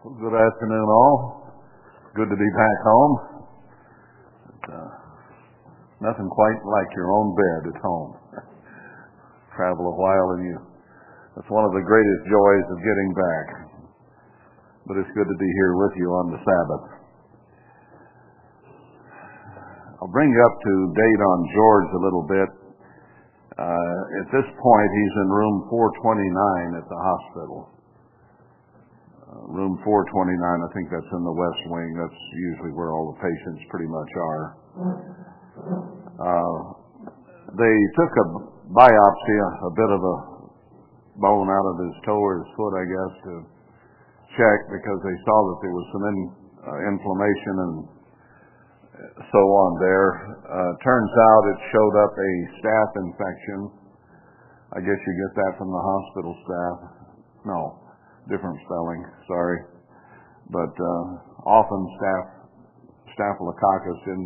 Good afternoon, all. Good to be back home. Uh, nothing quite like your own bed at home. Travel a while and you. That's one of the greatest joys of getting back. But it's good to be here with you on the Sabbath. I'll bring you up to date on George a little bit. Uh, at this point, he's in room 429 at the hospital. Uh, room 429, I think that's in the west wing. That's usually where all the patients pretty much are. Uh, they took a biopsy, a, a bit of a bone out of his toe or his foot, I guess, to check because they saw that there was some in, uh, inflammation and so on there. Uh, turns out it showed up a staph infection. I guess you get that from the hospital staff. No, different spelling, sorry. But uh, often staph, staphylococcus in,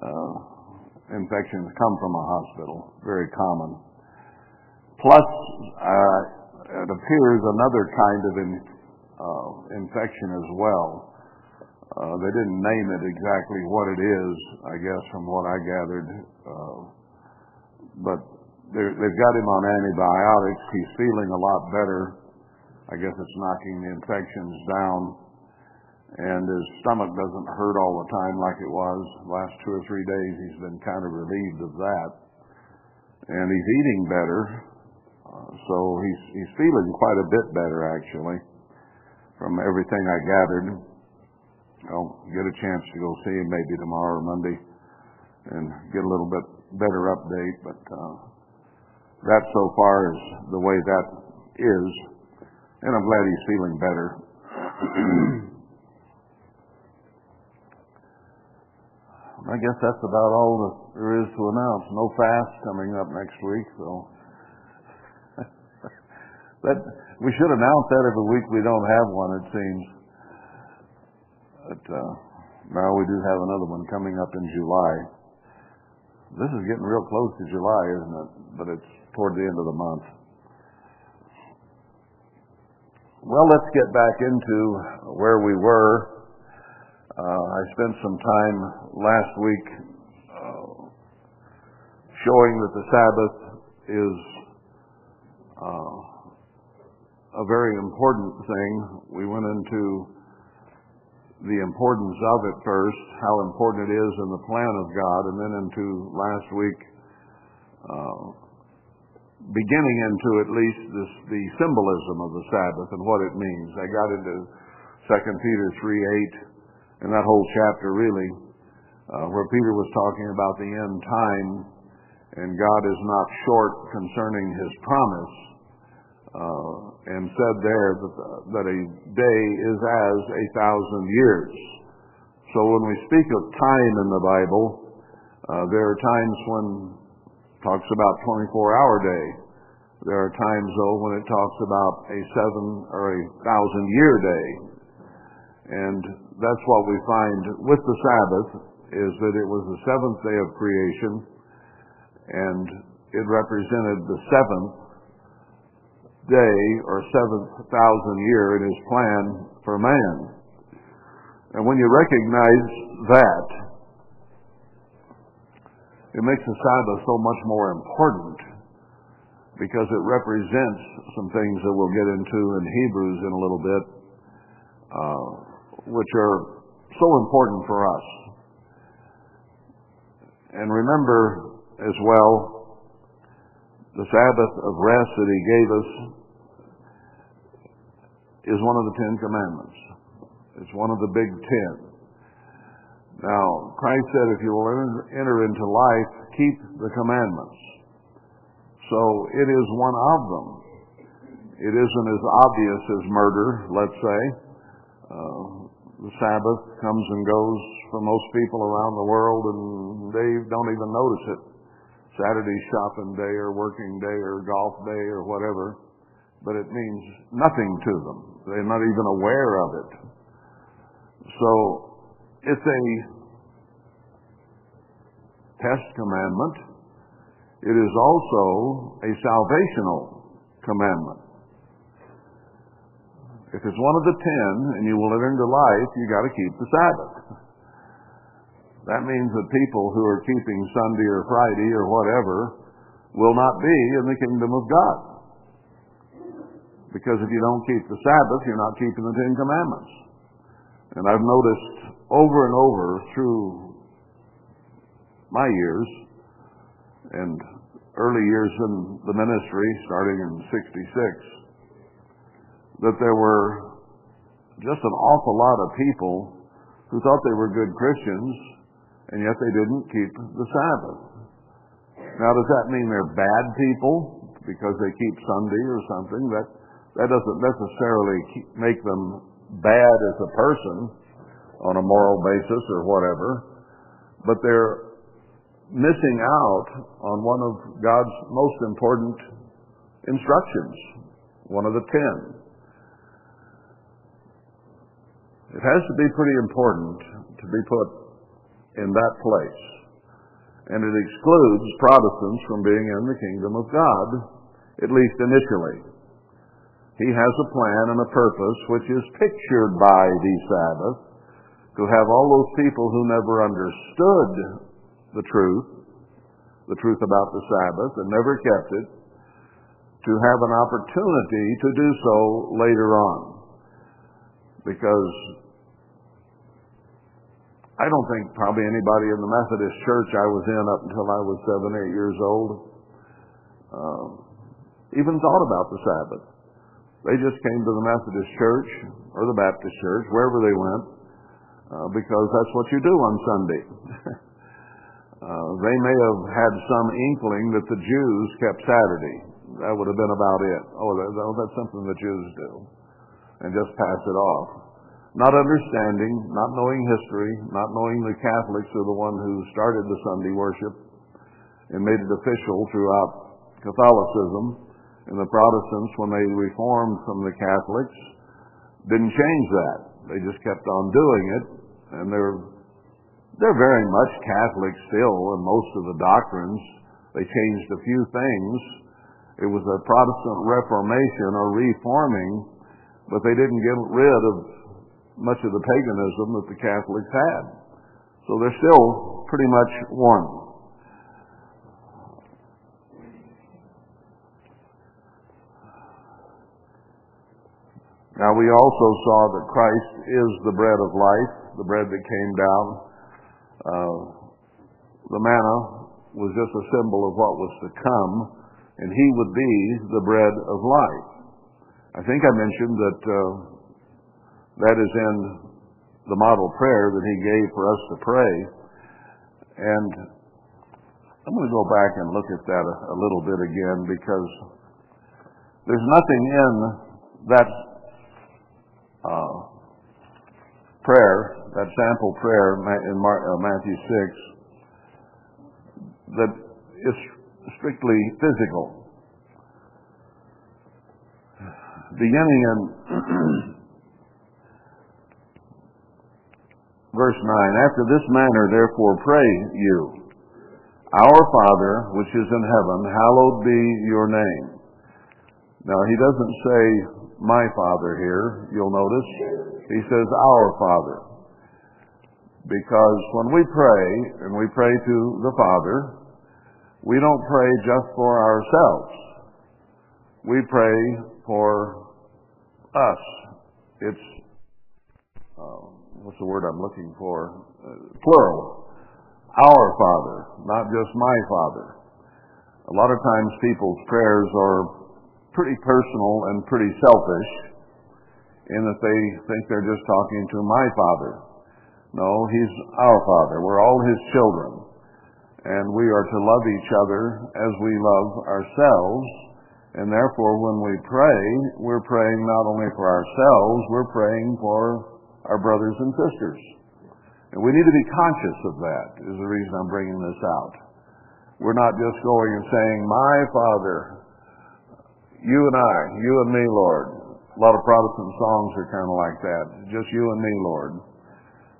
uh, infections come from a hospital, very common. Plus, uh, it appears another kind of in, uh, infection as well. Uh, they didn't name it exactly what it is, I guess, from what I gathered. Uh, but they've got him on antibiotics. He's feeling a lot better. I guess it's knocking the infections down. And his stomach doesn't hurt all the time like it was. The last two or three days, he's been kind of relieved of that. And he's eating better. Uh, so he's, he's feeling quite a bit better, actually, from everything I gathered. I'll get a chance to go see him maybe tomorrow or Monday and get a little bit better update. But uh, that so far is the way that is, and I'm glad he's feeling better. I guess that's about all that there is to announce. No fast coming up next week, so that we should announce that every week we don't have one. It seems. But uh, now we do have another one coming up in July. This is getting real close to July, isn't it? But it's toward the end of the month. Well, let's get back into where we were. Uh, I spent some time last week uh, showing that the Sabbath is uh, a very important thing. We went into the importance of it first, how important it is in the plan of God, and then into last week, uh, beginning into at least this, the symbolism of the Sabbath and what it means. I got into 2 Peter 3 8 and that whole chapter really, uh, where Peter was talking about the end time, and God is not short concerning his promise, uh, and said there that, that a day is as a thousand years. So when we speak of time in the Bible, uh, there are times when talks about 24 hour day. There are times though when it talks about a seven or a thousand year day. And that's what we find with the Sabbath is that it was the seventh day of creation and it represented the seventh day or seventh thousand year in his plan for man. And when you recognize that, it makes the Sabbath so much more important because it represents some things that we'll get into in Hebrews in a little bit. Uh, which are so important for us. And remember as well the Sabbath of rest that He gave us is one of the Ten Commandments. It's one of the big ten. Now, Christ said, if you will enter into life, keep the commandments. So it is one of them. It isn't as obvious as murder, let's say. Uh, the Sabbath comes and goes for most people around the world, and they don't even notice it. Saturday's shopping day or working day or golf day or whatever, but it means nothing to them. They're not even aware of it. So it's a test commandment. It is also a salvational commandment. if it's one of the ten and you will enter into life, you got to keep the Sabbath. That means that people who are keeping Sunday or Friday or whatever will not be in the kingdom of God. Because if you don't keep the Sabbath, you're not keeping the Ten Commandments. And I've noticed over and over through my years and early years in the ministry, starting in 66, that there were just an awful lot of people who thought they were good Christians, and yet they didn't keep the Sabbath. Now, does that mean they're bad people because they keep Sunday or something? That that doesn't necessarily make them bad as a person on a moral basis or whatever, but they're missing out on one of God's most important instructions, one of the ten. It has to be pretty important to be put in that place. And it excludes Protestants from being in the kingdom of God, at least initially. He has a plan and a purpose which is pictured by the Sabbath to have all those people who never understood the truth, the truth about the Sabbath, and never kept it, to have an opportunity to do so later on. Because I don't think probably anybody in the Methodist church I was in up until I was seven, eight years old uh, even thought about the Sabbath. They just came to the Methodist church or the Baptist church, wherever they went, uh, because that's what you do on Sunday. uh, they may have had some inkling that the Jews kept Saturday. That would have been about it. Oh, that, that's something the Jews do. And just pass it off. Not understanding, not knowing history, not knowing the Catholics are the one who started the Sunday worship and made it official throughout Catholicism. And the Protestants, when they reformed from the Catholics, didn't change that. They just kept on doing it, and they're they're very much Catholic still in most of the doctrines. They changed a few things. It was a Protestant Reformation or reforming, but they didn't get rid of much of the paganism that the Catholics had. So they're still pretty much one. Now we also saw that Christ is the bread of life, the bread that came down. Uh, the manna was just a symbol of what was to come, and he would be the bread of life. I think I mentioned that uh, that is in the model prayer that he gave for us to pray. And I'm going to go back and look at that a, a little bit again because there's nothing in that prayer, that sample prayer in uh, Matthew 6, that is strictly physical. Beginning in verse 9, After this manner therefore pray you, Our Father which is in heaven, hallowed be your name. Now he doesn't say my Father here, you'll notice. He says our Father. Because when we pray, and we pray to the Father, we don't pray just for ourselves. We pray for us. It's, uh, what's the word I'm looking for? Uh, plural. Our Father, not just my Father. A lot of times people's prayers are pretty personal and pretty selfish in that they think they're just talking to my father. No, he's our father. We're all his children. And we are to love each other as we love ourselves. And therefore, when we pray, we're praying not only for ourselves, we're praying for our brothers and sisters. And we need to be conscious of that, is the reason I'm bringing this out. We're not just going and saying, My Father, you and I, you and me, Lord. A lot of Protestant songs are kind of like that. Just you and me, Lord.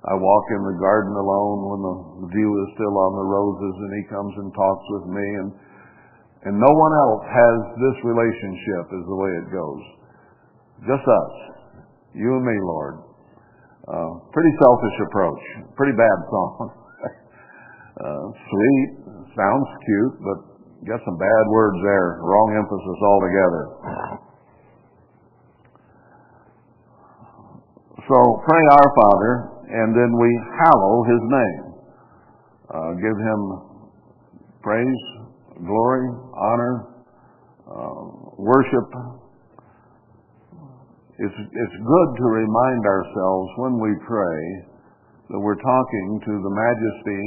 I walk in the garden alone when the dew is still on the roses and he comes and talks with me and and no one else has this relationship is the way it goes. Just us. You and me, Lord. Uh, pretty selfish approach. Pretty bad song. uh, sweet, sounds cute, but got some bad words there. Wrong emphasis altogether. So pray our Father, and then we hallow His name. Uh, give Him praise, glory, honor, uh, worship. It's, it's good to remind ourselves when we pray that we're talking to the majesty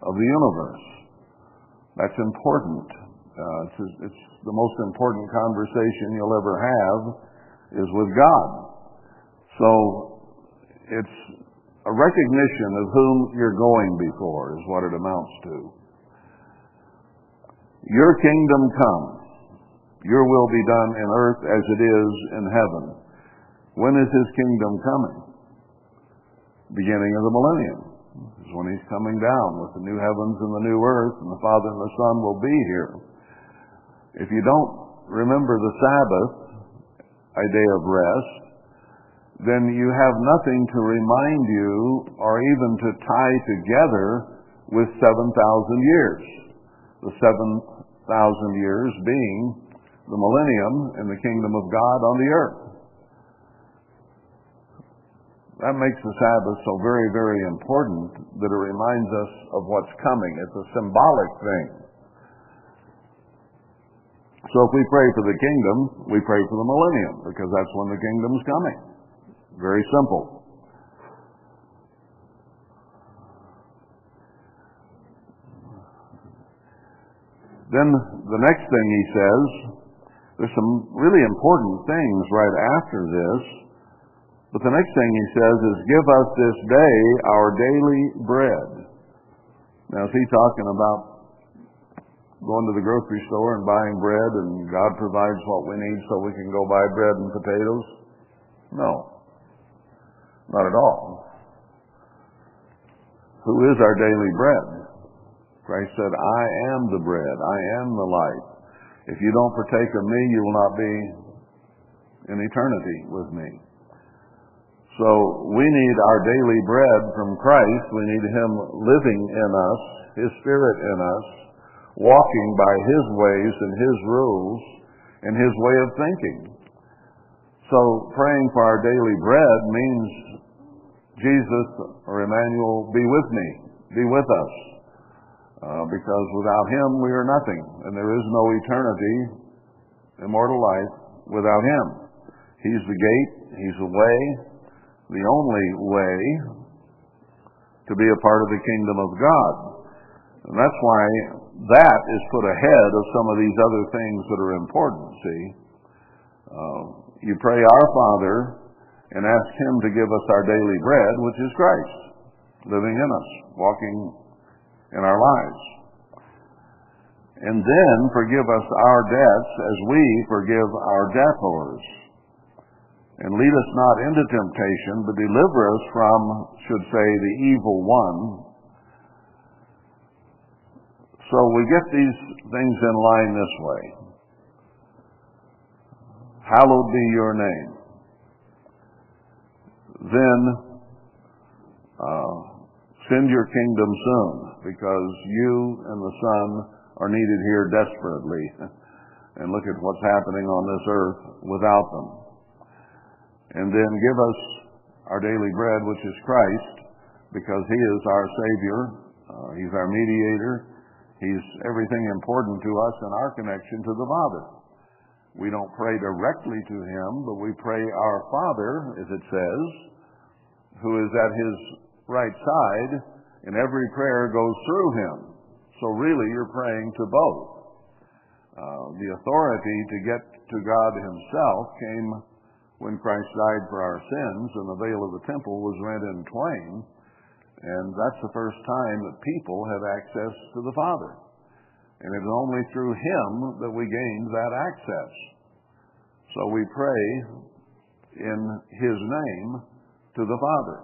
of the universe. That's important. Uh, it's, it's the most important conversation you'll ever have is with God. So it's a recognition of whom you're going before is what it amounts to. Your kingdom come. Your will be done in earth as it is in heaven. When is his kingdom coming? Beginning of the millennium is when he's coming down with the new heavens and the new earth, and the Father and the Son will be here. If you don't remember the Sabbath, a day of rest, then you have nothing to remind you or even to tie together with 7,000 years. The 7,000 years being the millennium and the kingdom of God on the earth. That makes the Sabbath so very, very important that it reminds us of what's coming. It's a symbolic thing. So if we pray for the kingdom, we pray for the millennium because that's when the kingdom's coming. Very simple. Then the next thing he says, there's some really important things right after this. But the next thing he says is, Give us this day our daily bread. Now, is he talking about going to the grocery store and buying bread and God provides what we need so we can go buy bread and potatoes? No. Not at all. Who is our daily bread? Christ said, I am the bread. I am the light. If you don't partake of me, you will not be in eternity with me. So we need our daily bread from Christ. We need Him living in us, His Spirit in us, walking by His ways and His rules and His way of thinking. So praying for our daily bread means Jesus or Emmanuel be with me, be with us. Uh, because without Him we are nothing, and there is no eternity, immortal life, without Him. He's the gate, He's the way, the only way to be a part of the kingdom of God. And that's why that is put ahead of some of these other things that are important, see. Uh, you pray our Father and ask Him to give us our daily bread, which is Christ, living in us, walking in our lives. And then forgive us our debts as we forgive our debtors. And lead us not into temptation, but deliver us from, should say, the evil one. So we get these things in line this way. Hallowed be your name. Then uh, send your kingdom soon, because you and the Son are needed here desperately. and look at what's happening on this earth without them. And then give us our daily bread, which is Christ, because He is our Savior. Uh, he's our mediator. He's everything important to us in our connection to the Father. We don't pray directly to Him, but we pray our Father, as it says, who is at His right side, and every prayer goes through Him. So really, you're praying to both. Uh, the authority to get to God Himself came when Christ died for our sins, and the veil of the temple was rent in twain. And that's the first time that people have access to the Father. And it's only through Him that we gain that access. So we pray in His name to the Father.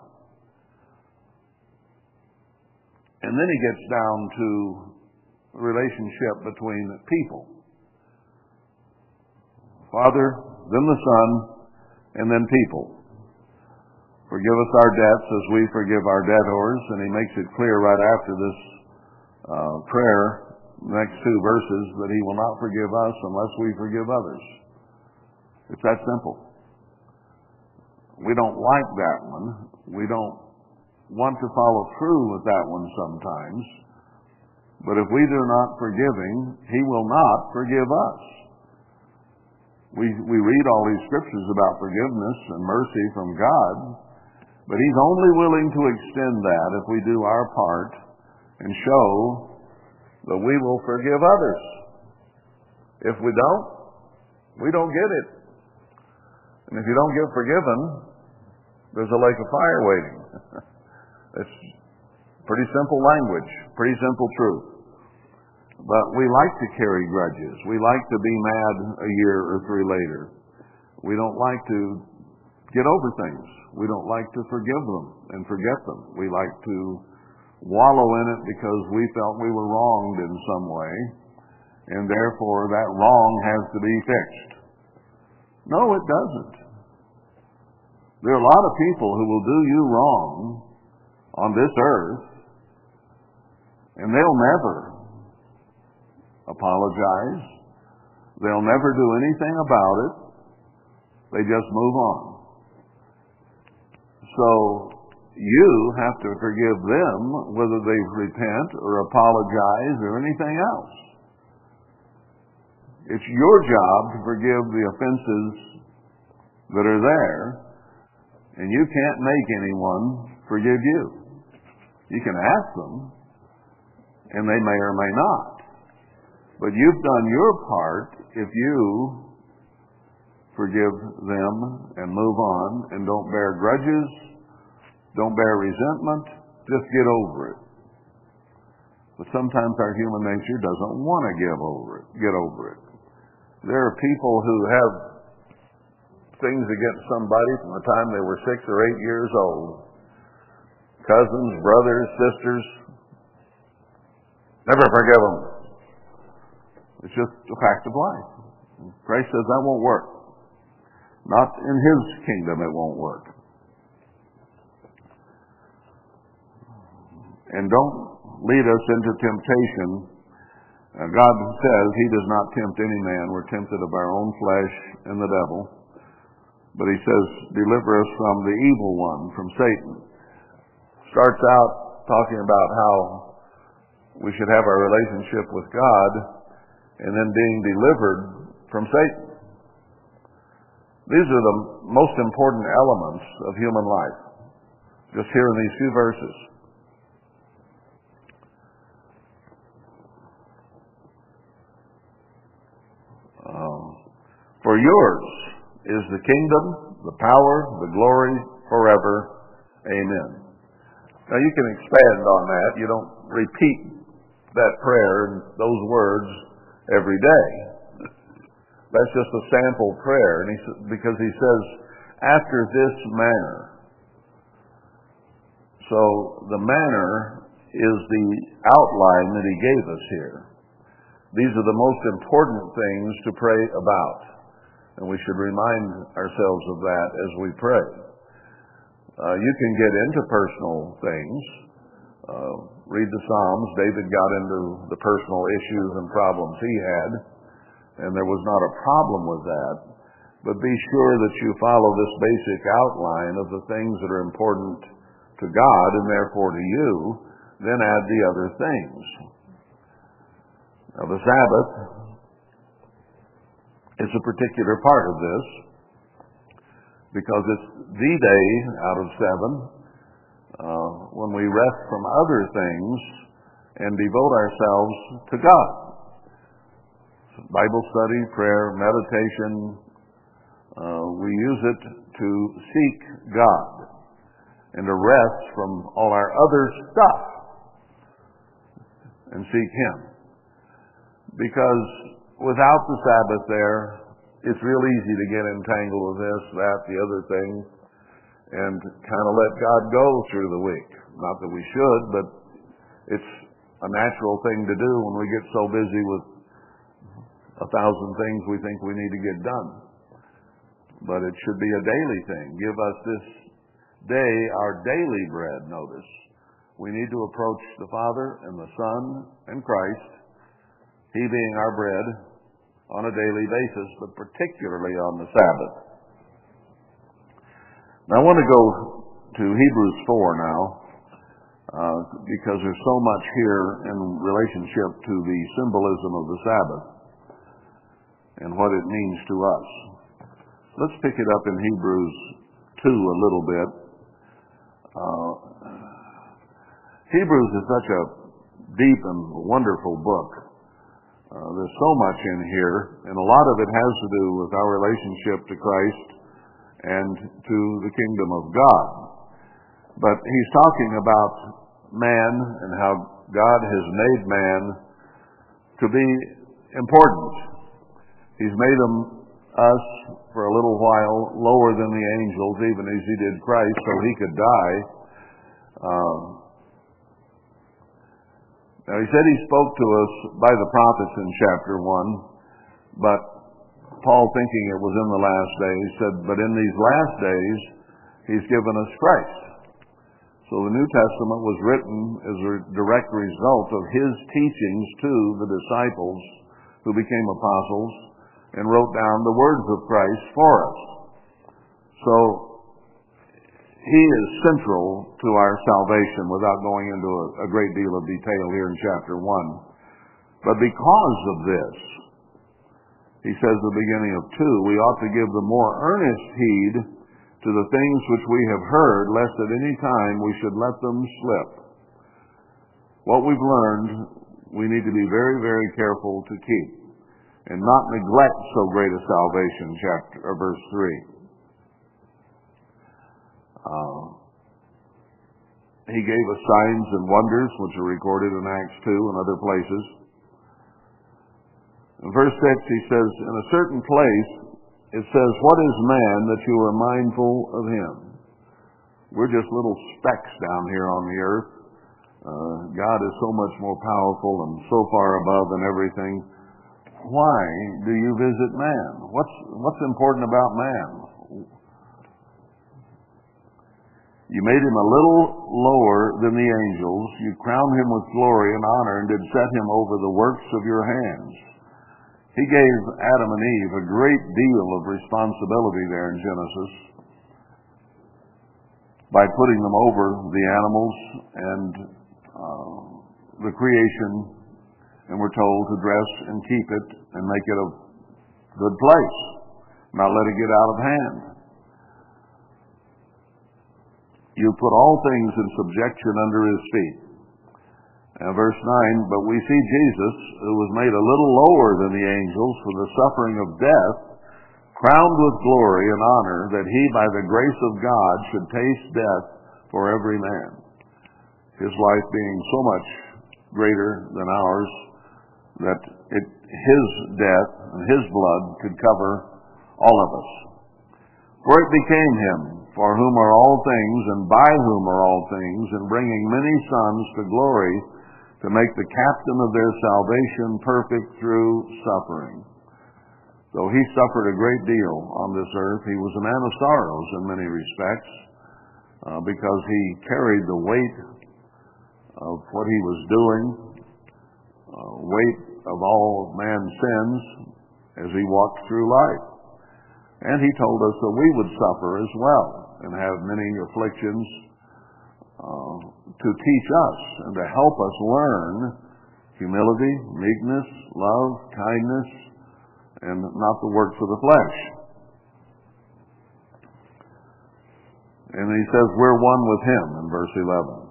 And then He gets down to relationship between people. Father, then the Son, and then people. Forgive us our debts as we forgive our debtors. And he makes it clear right after this uh, prayer, next two verses, that he will not forgive us unless we forgive others. It's that simple. We don't like that one. We don't want to follow through with that one sometimes. But if we do not forgive him, he will not forgive us. We, we read all these scriptures about forgiveness and mercy from God, but he's only willing to extend that if we do our part and show that we will forgive others. If we don't, we don't get it. And if you don't get forgiven, there's a lake of fire waiting. it's pretty simple language, pretty simple truth. But we like to carry grudges. We like to be mad a year or three later. We don't like to get over things. We don't like to forgive them and forget them. We like to wallow in it because we felt we were wronged in some way, and therefore that wrong has to be fixed. No, it doesn't. There are a lot of people who will do you wrong on this earth, and they'll never apologize. They'll never do anything about it. They just move on. So you have to forgive them whether they repent or apologize or anything else. It's your job to forgive the offenses that are there, and you can't make anyone forgive you. You can ask them, and they may or may not. But you've done your part if you forgive them and move on and don't bear grudges, don't bear resentment, just get over it. But sometimes our human nature doesn't want to give over it, get over it. There are people who have things against somebody from the time they were six or eight years old. Cousins, brothers, sisters. Never forgive them. It's just a fact of life. Christ says that won't work. Not in His kingdom it won't work. And don't lead us into temptation. Uh, God says He does not tempt any man. We're tempted of our own flesh and the devil. But He says, deliver us from the evil one, from Satan. Starts out talking about how we should have our relationship with God and then being delivered from Satan. These are the most important elements of human life, just here in these few verses. Um, for yours is the kingdom, the power, the glory forever. Amen. Now you can expand on that. You don't repeat that prayer and those words every day. That's just a sample prayer, and he, because he says, after this manner. So the manner is the outline that he gave us here. These are the most important things to pray about, and we should remind ourselves of that as we pray. Uh, you can get into personal things. Uh, read the Psalms. David got into the personal issues and problems he had, and there was not a problem with that. But be sure that you follow this basic outline of the things that are important to God and therefore to you, then add the other things. Now, the Sabbath is a particular part of this because it's the day out of seven uh, when we rest from other things and devote ourselves to God. Bible study, prayer, meditation, uh, we use it to seek God and to rest from all our other stuff and seek Him. Because without the Sabbath there, it's real easy to get entangled with this, that, the other thing, and kind of let God go through the week. Not that we should, but it's a natural thing to do when we get so busy with a thousand things we think we need to get done. But it should be a daily thing. Give us this day our daily bread, notice. We need to approach the Father and the Son and Christ, He being our bread, on a daily basis, but particularly on the Sabbath. Now I want to go to Hebrews 4 now, uh, because there's so much here in relationship to the symbolism of the Sabbath and what it means to us. Let's pick it up in Hebrews 2 a little bit. Uh, Hebrews is such a deep and wonderful book. Uh, there's so much in here, and a lot of it has to do with our relationship to Christ and to the kingdom of God. But he's talking about man and how God has made man to be important. He's made him, us, for a little while lower than the angels, even as he did Christ, so he could die. Um, now he said he spoke to us by the prophets in chapter 1, but Paul thinking it was in the last days said, but in these last days he's given us Christ. So the New Testament was written as a direct result of his teachings to the disciples who became apostles and wrote down the words of Christ for us. So he is central to our salvation without going into a, a great deal of detail here in chapter 1. But because of this, he says at the beginning of 2, we ought to give the more earnest heed to the things which we have heard, lest at any time we should let them slip. What we've learned, we need to be very, very careful to keep and not neglect so great a salvation, chapter or verse 3. Uh, he gave us signs and wonders, which are recorded in Acts 2 and other places. In verse 6, he says, In a certain place, it says, What is man that you are mindful of him? We're just little specks down here on the earth. Uh, God is so much more powerful and so far above and everything. Why do you visit man? What's, what's important about man? You made him a little lower than the angels. You crowned him with glory and honor and did set him over the works of your hands. He gave Adam and Eve a great deal of responsibility there in Genesis by putting them over the animals and uh, the creation, and we're told to dress and keep it and make it a good place, not let it get out of hand. You put all things in subjection under his feet. Now, verse 9, but we see Jesus, who was made a little lower than the angels for the suffering of death, crowned with glory and honor, that he, by the grace of God, should taste death for every man. His life being so much greater than ours that it, his death and his blood could cover all of us. For it became him, for whom are all things, and by whom are all things, and bringing many sons to glory, to make the captain of their salvation perfect through suffering. Though he suffered a great deal on this earth, he was a man of sorrows in many respects, uh, because he carried the weight of what he was doing, uh, weight of all man's sins as he walked through life. And he told us that we would suffer as well and have many afflictions to teach us and to help us learn humility, meekness, love, kindness, and not the works of the flesh. And he says, we're one with him in verse 11.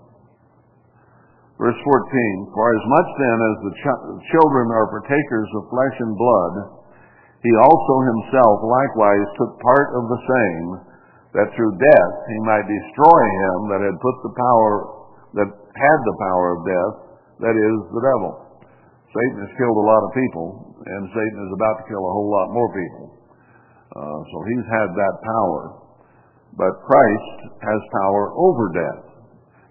Verse 14, For as much then as the ch- children are partakers of flesh and blood, he also himself likewise took part of the same, that through death he might destroy him that had put the power, that had the power of death, that is, the devil. Satan has killed a lot of people, and Satan is about to kill a whole lot more people. Uh, so he's had that power. But Christ has power over death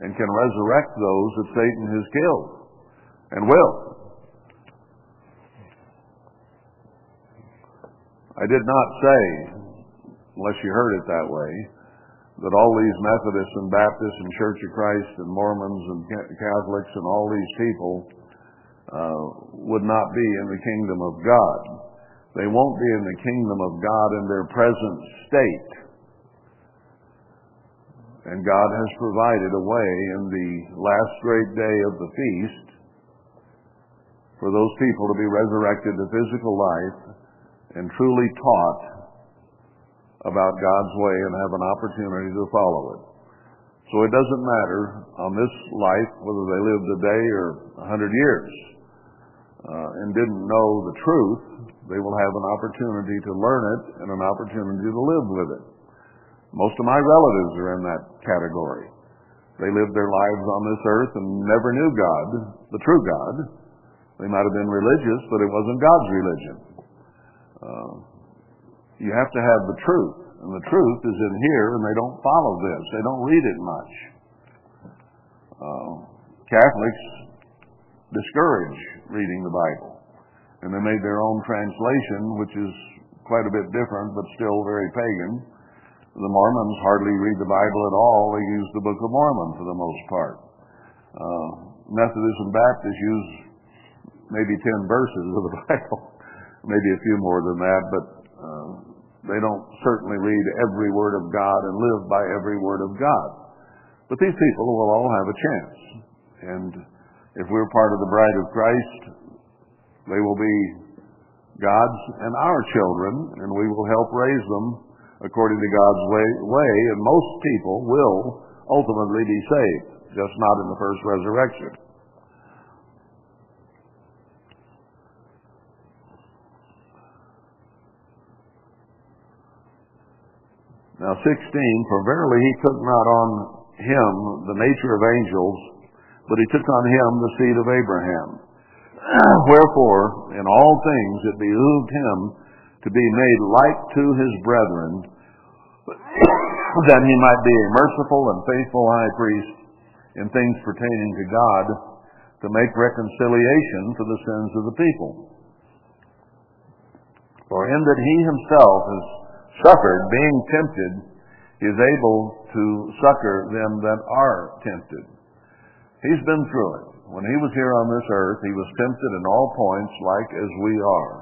and can resurrect those that Satan has killed and will. I did not say, unless you heard it that way, that all these Methodists and Baptists and Church of Christ and Mormons and Catholics and all these people uh, would not be in the kingdom of God. They won't be in the kingdom of God in their present state. And God has provided a way in the last great day of the feast for those people to be resurrected to physical life and truly taught about God's way and have an opportunity to follow it. So it doesn't matter on this life whether they lived a day or a hundred years uh, and didn't know the truth. They will have an opportunity to learn it and an opportunity to live with it. Most of my relatives are in that category. They lived their lives on this earth and never knew God, the true God. They might have been religious, but it wasn't God's religion. Uh, you have to have the truth. And the truth is in here, and they don't follow this. They don't read it much. Uh, Catholics discourage reading the Bible. And they made their own translation, which is quite a bit different, but still very pagan. The Mormons hardly read the Bible at all. They use the Book of Mormon for the most part. Uh, Methodists and Baptists use maybe 10 verses of the Bible, maybe a few more than that, but uh, they don't certainly read every word of God and live by every word of God. But these people will all have a chance. And if we're part of the bride of Christ, they will be God's and our children, and we will help raise them according to God's way, way and most people will ultimately be saved, just not in the first resurrection. Now 16, for verily he took not on him the nature of angels, but he took on him the seed of Abraham. Wherefore, in all things it behooved him to be made like to his brethren, that he might be a merciful and faithful high priest in things pertaining to God, to make reconciliation for the sins of the people. For in that he himself is suffered, being tempted, is able to succor them that are tempted. He's been through it. When he was here on this earth, he was tempted in all points like as we are.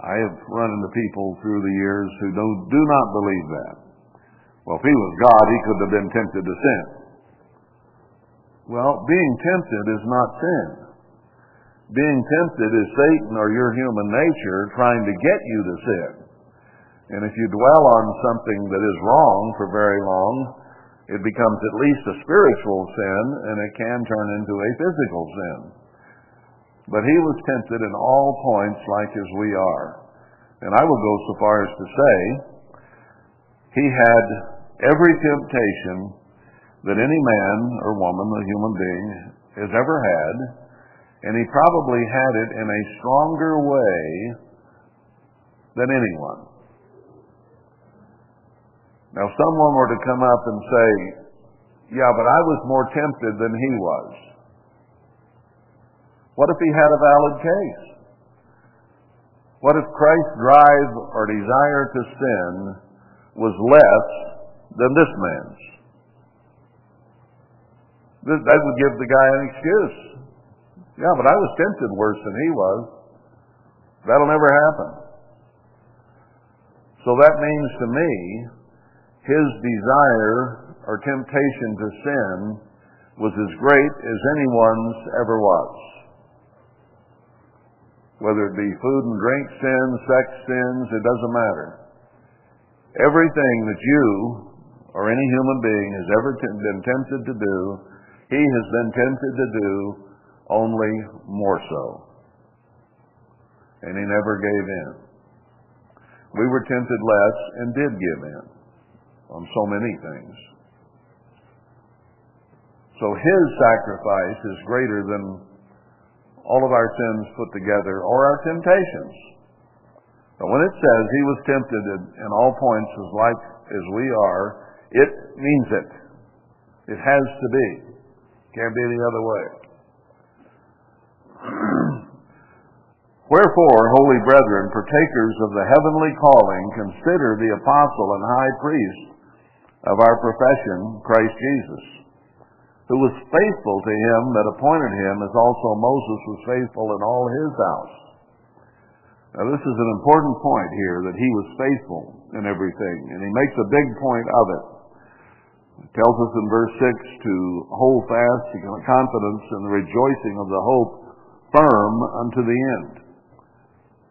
I have run into people through the years who do, do not believe that. Well, if he was God, he could have been tempted to sin. Well, being tempted is not sin. Being tempted is Satan or your human nature trying to get you to sin. And if you dwell on something that is wrong for very long, it becomes at least a spiritual sin, and it can turn into a physical sin. But he was tempted in all points like as we are. And I will go so far as to say, he had every temptation that any man or woman, a human being, has ever had, and he probably had it in a stronger way than anyone. Now, if someone were to come up and say, yeah, but I was more tempted than he was. What if he had a valid case? What if Christ's drive or desire to sin was less than this man's? That would give the guy an excuse. Yeah, but I was tempted worse than he was. That'll never happen. So that means to me his desire or temptation to sin was as great as anyone's ever was. Whether it be food and drink sins, sex sins, it doesn't matter. Everything that you or any human being has ever been tempted to do, he has been tempted to do only more so. And he never gave in. We were tempted less and did give in on so many things. So his sacrifice is greater than all of our sins put together or our temptations. But when it says he was tempted in all points as like as we are, it means it. It has to be. Can't be any other way. Wherefore, holy brethren, partakers of the heavenly calling, consider the apostle and high priest of our profession, Christ Jesus, who was faithful to him that appointed him, as also Moses was faithful in all his house. Now, this is an important point here that he was faithful in everything, and he makes a big point of it. It tells us in verse 6 to hold fast the confidence and the rejoicing of the hope firm unto the end.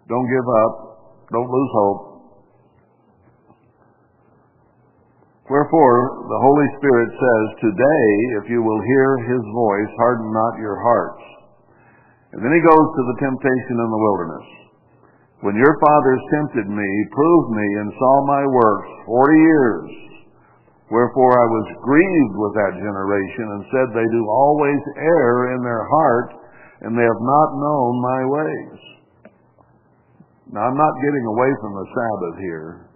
Don't give up. Don't lose hope. Wherefore, the Holy Spirit says, Today, if you will hear his voice, harden not your hearts. And then he goes to the temptation in the wilderness. When your fathers tempted me, proved me, and saw my works forty years, wherefore I was grieved with that generation, and said, They do always err in their heart, and they have not known my ways. Now, I'm not getting away from the Sabbath here.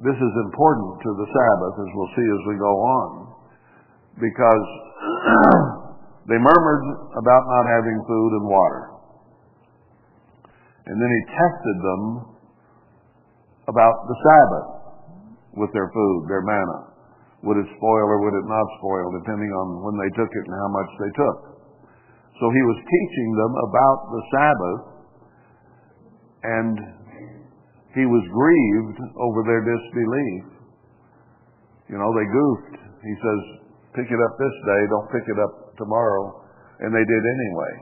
This is important to the Sabbath, as we'll see as we go on, because they murmured about not having food and water. And then he tested them about the Sabbath with their food, their manna. Would it spoil or would it not spoil, depending on when they took it and how much they took. So he was teaching them about the Sabbath, and he was grieved over their disbelief. You know, they goofed. He says, pick it up this day, don't pick it up tomorrow. And they did anyway.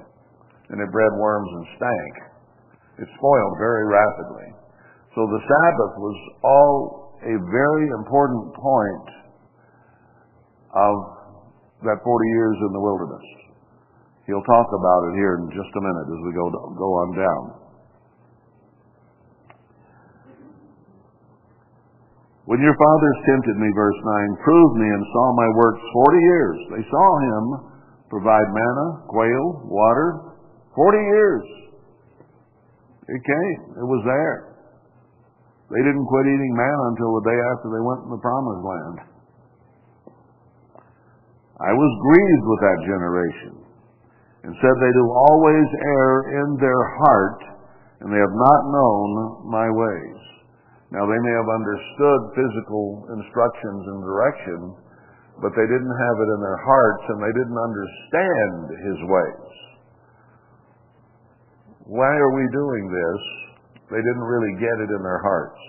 And it bred worms and stank. It spoiled very rapidly. So the Sabbath was all a very important point of that 40 years in the wilderness. He'll talk about it here in just a minute as we go, go on down. When your fathers tempted me, verse 9, proved me and saw my works 40 years. They saw him provide manna, quail, water, 40 years. It came. It was there. They didn't quit eating manna until the day after they went in the promised land. I was grieved with that generation and said they do always err in their heart and they have not known my ways. Now, they may have understood physical instructions and direction, but they didn't have it in their hearts and they didn't understand his ways. Why are we doing this? They didn't really get it in their hearts.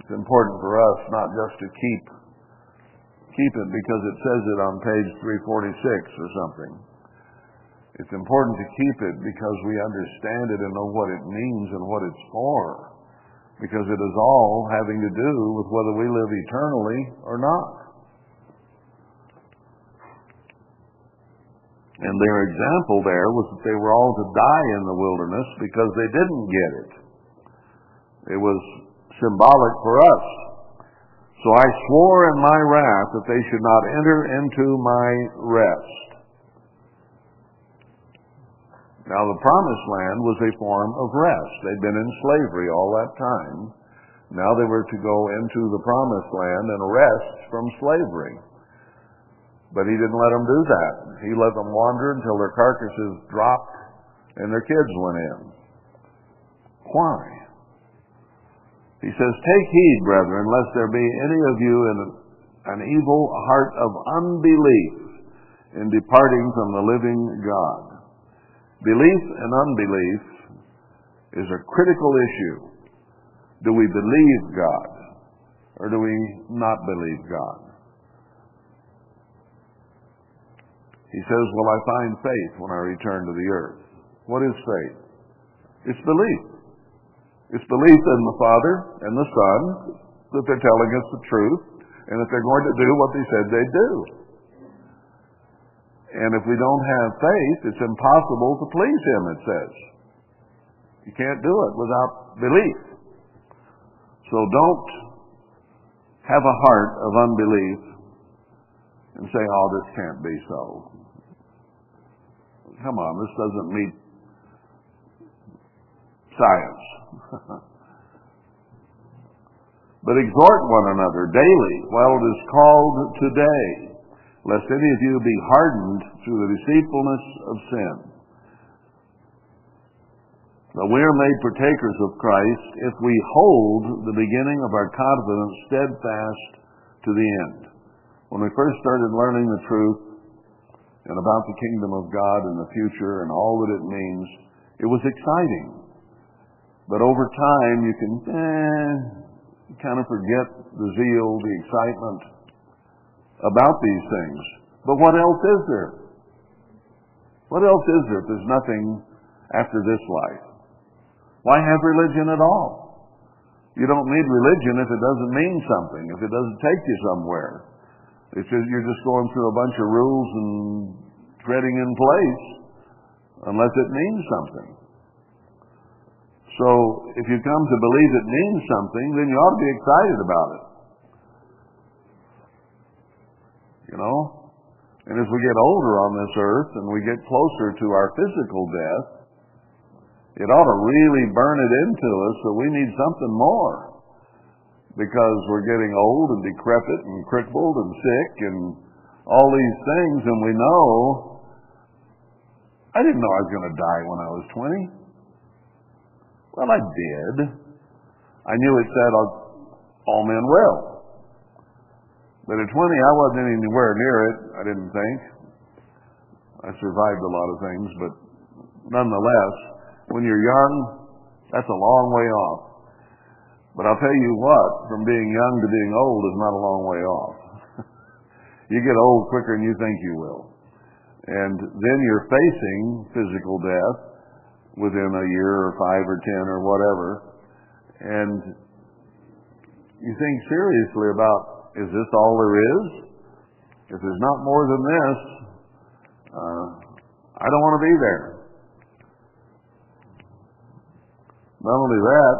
It's important for us not just to keep keep it because it says it on page 346 or something. It's important to keep it because we understand it and know what it means and what it's for because it is all having to do with whether we live eternally or not. And their example there was that they were all to die in the wilderness because they didn't get it. It was symbolic for us. So I swore in my wrath that they should not enter into my rest. Now, the promised land was a form of rest. They'd been in slavery all that time. Now they were to go into the promised land and rest from slavery. But he didn't let them do that. He let them wander until their carcasses dropped and their kids went in. Why? He says, Take heed, brethren, lest there be any of you in an evil heart of unbelief in departing from the living God. Belief and unbelief is a critical issue. Do we believe God or do we not believe God? He says, Will I find faith when I return to the earth? What is faith? It's belief. It's belief in the Father and the Son that they're telling us the truth and that they're going to do what they said they'd do. And if we don't have faith, it's impossible to please Him, it says. You can't do it without belief. So don't have a heart of unbelief and say, oh, this can't be so. Come on, this doesn't meet science. but exhort one another daily while it is called today, lest any of you be hardened through the deceitfulness of sin. But we are made partakers of Christ if we hold the beginning of our confidence steadfast to the end. When we first started learning the truth and about the kingdom of God and the future and all that it means, it was exciting. But over time, you can eh, kind of forget the zeal, the excitement about these things. But what else is there? What else is there if there's nothing after this life? Why have religion at all? You don't need religion if it doesn't mean something, if it doesn't take you somewhere. It's just, you're just going through a bunch of rules and treading in place unless it means something. So if you come to believe it means something, then you ought to be excited about it. You know? And as we get older on this earth and we get closer to our physical death, it ought to really burn it into us that we need something more. Because we're getting old and decrepit and crippled and sick and all these things, and we know I didn't know I was going to die when I was 20. Well, I did. I knew it said all men will. But at 20, I wasn't anywhere near it, I didn't think. I survived a lot of things, but nonetheless, when you're young, that's a long way off. But I'll tell you what, from being young to being old is not a long way off. you get old quicker than you think you will. And then you're facing physical death within a year or five or ten or whatever. And you think seriously about, is this all there is? If there's not more than this, uh, I don't want to be there. Not only that,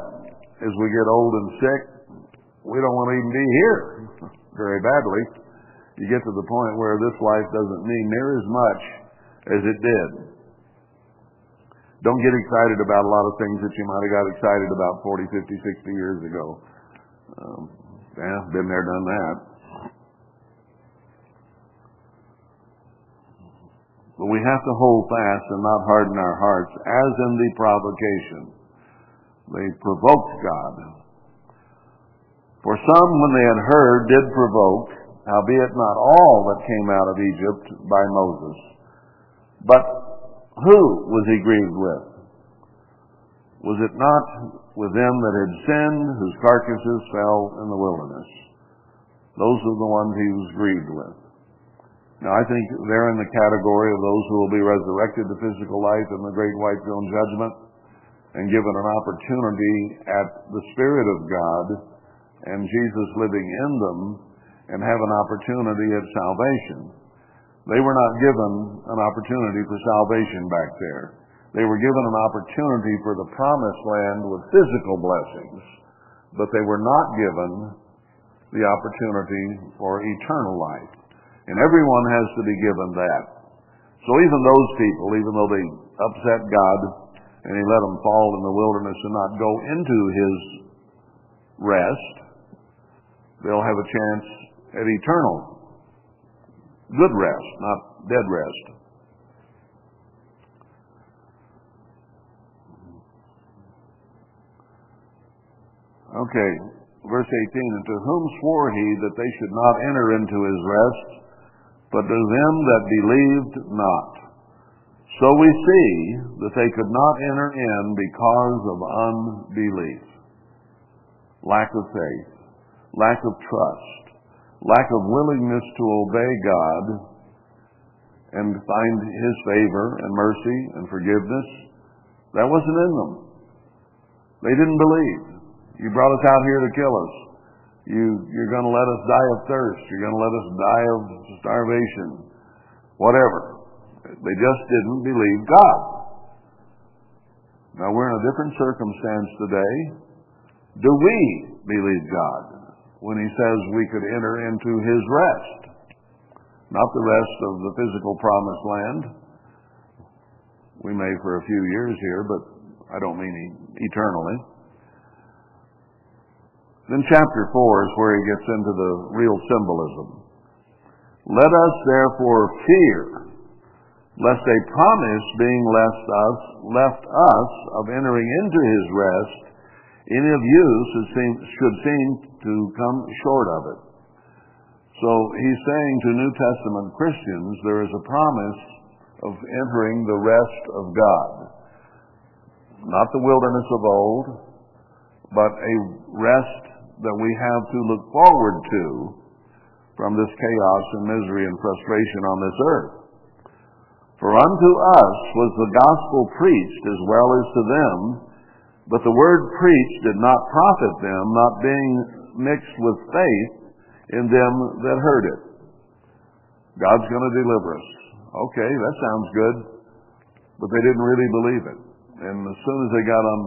as we get old and sick, we don't want to even be here very badly. You get to the point where this life doesn't mean near as much as it did. Don't get excited about a lot of things that you might have got excited about 40, 50, 60 years ago. Um, yeah, been there, done that. But we have to hold fast and not harden our hearts, as in the provocation. They provoked God. For some, when they had heard, did provoke, howbeit not all that came out of Egypt by Moses. But who was he grieved with? Was it not with them that had sinned, whose carcasses fell in the wilderness? Those are the ones he was grieved with. Now, I think they're in the category of those who will be resurrected to physical life in the great white throne judgment and given an opportunity at the Spirit of God and Jesus living in them and have an opportunity at salvation. They were not given an opportunity for salvation back there. They were given an opportunity for the promised land with physical blessings, but they were not given the opportunity for eternal life. And everyone has to be given that. So even those people, even though they upset God and he let them fall in the wilderness and not go into his rest, they'll have a chance at eternal good rest, not dead rest. Okay, verse 18, And to whom swore he that they should not enter into his rest, but to them that believed not? So we see that they could not enter in because of unbelief, lack of faith, lack of trust, lack of willingness to obey God and find His favor and mercy and forgiveness. That wasn't in them. They didn't believe. You brought us out here to kill us. You, you're going to let us die of thirst. You're going to let us die of starvation. Whatever. They just didn't believe God. Now we're in a different circumstance today. Do we believe God when He says we could enter into His rest? Not the rest of the physical promised land. We may for a few years here, but I don't mean eternally. Then chapter 4 is where he gets into the real symbolism. Let us therefore fear, lest a promise being left us, left us of entering into his rest, any of you should seem, should seem to come short of it. So he's saying to New Testament Christians there is a promise of entering the rest of God. Not the wilderness of old, but a rest that we have to look forward to from this chaos and misery and frustration on this earth. For unto us was the gospel preached as well as to them, but the word preached did not profit them, not being mixed with faith in them that heard it. God's going to deliver us. Okay, that sounds good, but they didn't really believe it. And as soon as they got on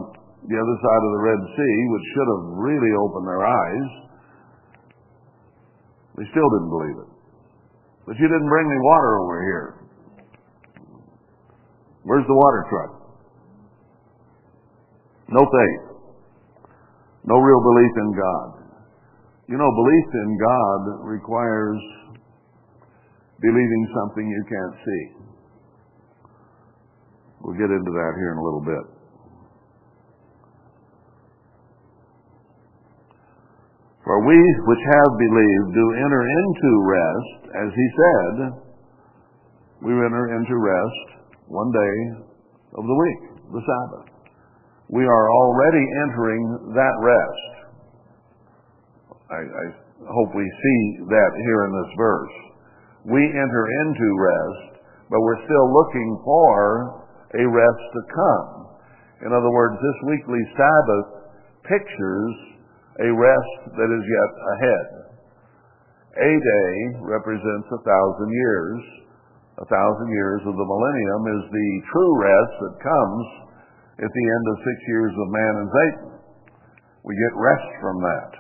the other side of the Red Sea, which should have really opened their eyes, they still didn't believe it. But you didn't bring me water over here. Where's the water truck? No faith. No real belief in God. You know, belief in God requires believing something you can't see. We'll get into that here in a little bit. For we which have believed do enter into rest, as he said, we enter into rest one day of the week, the Sabbath. We are already entering that rest. I, I hope we see that here in this verse. We enter into rest, but we're still looking for a rest to come. In other words, this weekly Sabbath pictures a rest that is yet ahead. A day represents a thousand years. A thousand years of the millennium is the true rest that comes at the end of six years of man and Satan. We get rest from that.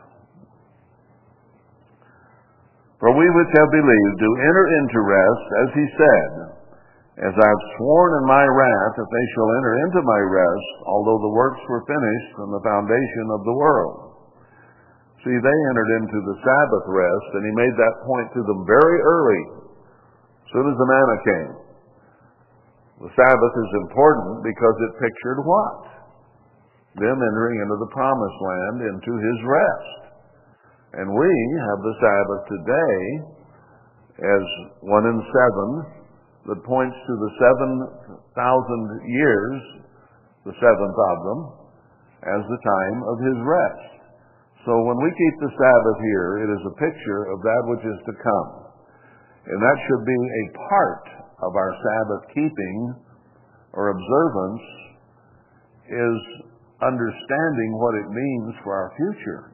For we which have believed do enter into rest, as he said, As I have sworn in my wrath that they shall enter into my rest, although the works were finished from the foundation of the world. See, they entered into the Sabbath rest, and he made that point to them very early, as soon as the manna came. The Sabbath is important because it pictured what? Them entering into the promised land, into his rest. And we have the Sabbath today as one in seven that points to the seven thousand years, the seventh of them, as the time of his rest. So when we keep the Sabbath here, it is a picture of that which is to come. And that should be a part of our Sabbath keeping or observance is understanding what it means for our future.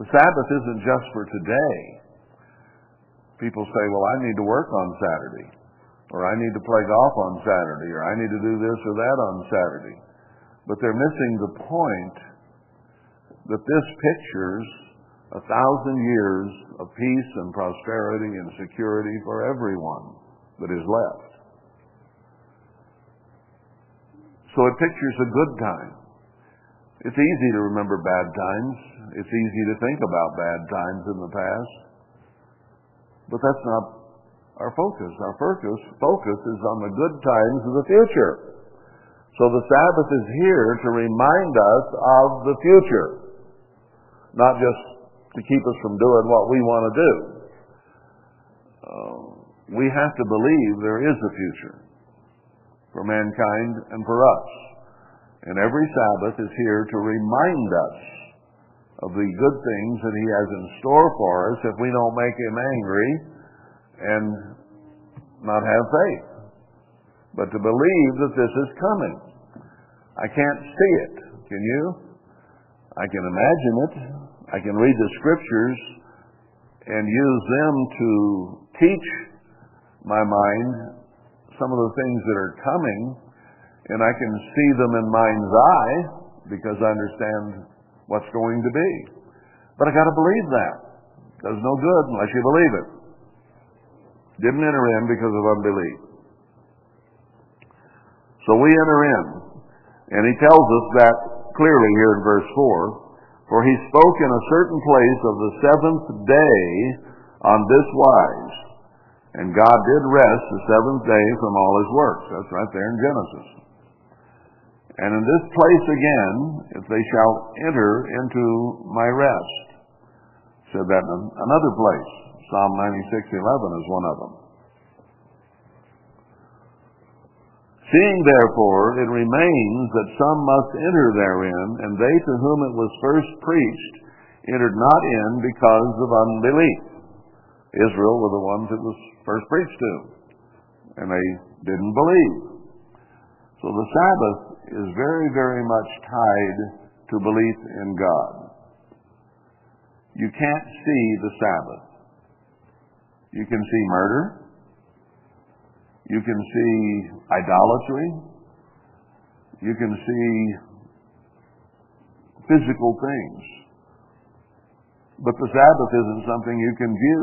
The Sabbath isn't just for today. People say, well, I need to work on Saturday, or I need to play golf on Saturday, or I need to do this or that on Saturday. But they're missing the point that this pictures a thousand years of peace and prosperity and security for everyone that is left. So it pictures a good time. It's easy to remember bad times. It's easy to think about bad times in the past. But that's not our focus. Our focus, focus is on the good times of the future. So the Sabbath is here to remind us of the future, not just to keep us from doing what we want to do. Uh, we have to believe there is a future for mankind and for us. And every Sabbath is here to remind us of the good things that He has in store for us if we don't make Him angry and not have faith. But to believe that this is coming. I can't see it. Can you? I can imagine it. I can read the scriptures and use them to teach my mind some of the things that are coming, and I can see them in mind's eye because I understand what's going to be. But I got to believe that. Does no good unless you believe it. Didn't enter in because of unbelief. So we enter in. And he tells us that clearly here in verse 4. For he spoke in a certain place of the seventh day on this wise. And God did rest the seventh day from all his works. That's right there in Genesis. And in this place again, if they shall enter into my rest. Said that in another place. Psalm 96:11 is one of them. Seeing therefore it remains that some must enter therein, and they to whom it was first preached entered not in because of unbelief. Israel were the ones it was first preached to, and they didn't believe. So the Sabbath is very, very much tied to belief in God. You can't see the Sabbath. You can see murder. You can see idolatry. You can see physical things. But the Sabbath isn't something you can view.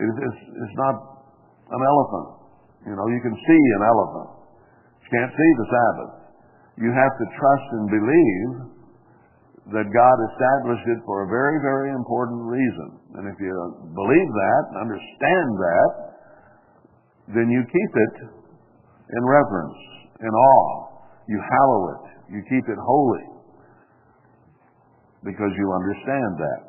It's, it's not an elephant. You know, you can see an elephant. You can't see the Sabbath. You have to trust and believe that God established it for a very, very important reason. And if you believe that and understand that, then you keep it in reverence, in awe. You hallow it. You keep it holy because you understand that.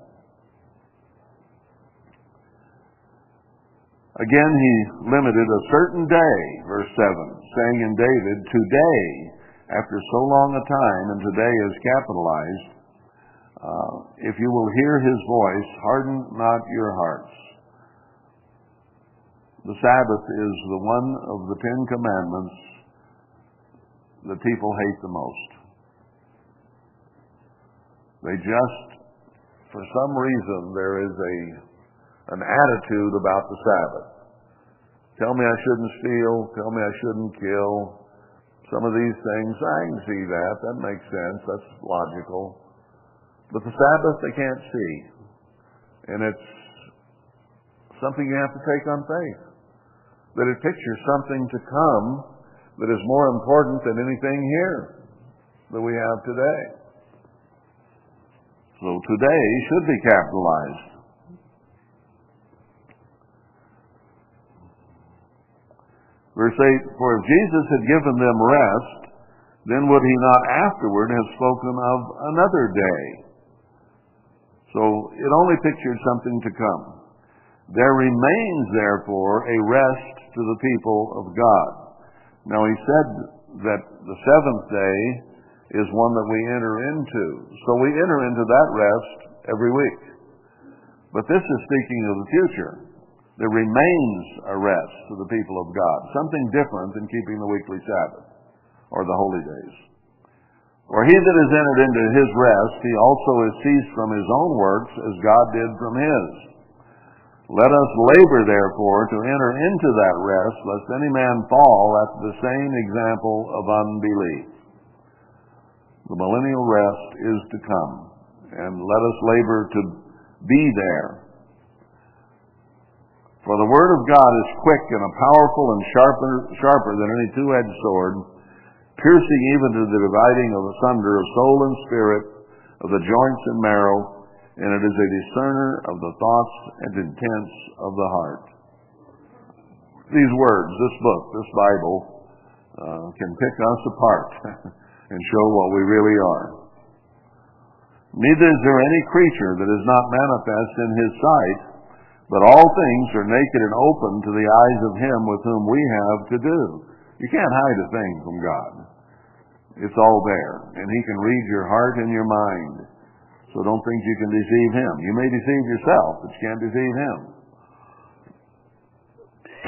Again, he limited a certain day, verse 7, saying in David, Today, after so long a time, and today is capitalized, uh, if you will hear his voice, harden not your hearts. The Sabbath is the one of the Ten Commandments that people hate the most. They just, for some reason, there is a an attitude about the Sabbath. Tell me I shouldn't steal. Tell me I shouldn't kill. Some of these things, I can see that. That makes sense. That's logical. But the Sabbath they can't see. And it's something you have to take on faith. That it pictures something to come that is more important than anything here that we have today. So today should be capitalized. Verse 8, For if Jesus had given them rest, then would he not afterward have spoken of another day? So it only pictured something to come. There remains, therefore, a rest to the people of God. Now he said that the seventh day is one that we enter into. So we enter into that rest every week. But this is speaking of the future. There remains a rest to the people of God, something different than keeping the weekly Sabbath or the holy days. For he that is entered into his rest, he also is ceased from his own works as God did from his. Let us labor, therefore, to enter into that rest, lest any man fall after the same example of unbelief. The millennial rest is to come, and let us labor to be there. For the word of God is quick and powerful and sharper, sharper than any two-edged sword, piercing even to the dividing of asunder of soul and spirit, of the joints and marrow, and it is a discerner of the thoughts and intents of the heart. These words, this book, this Bible, uh, can pick us apart and show what we really are. Neither is there any creature that is not manifest in his sight, but all things are naked and open to the eyes of him with whom we have to do. You can't hide a thing from God. It's all there. And he can read your heart and your mind. So don't think you can deceive him. You may deceive yourself, but you can't deceive him.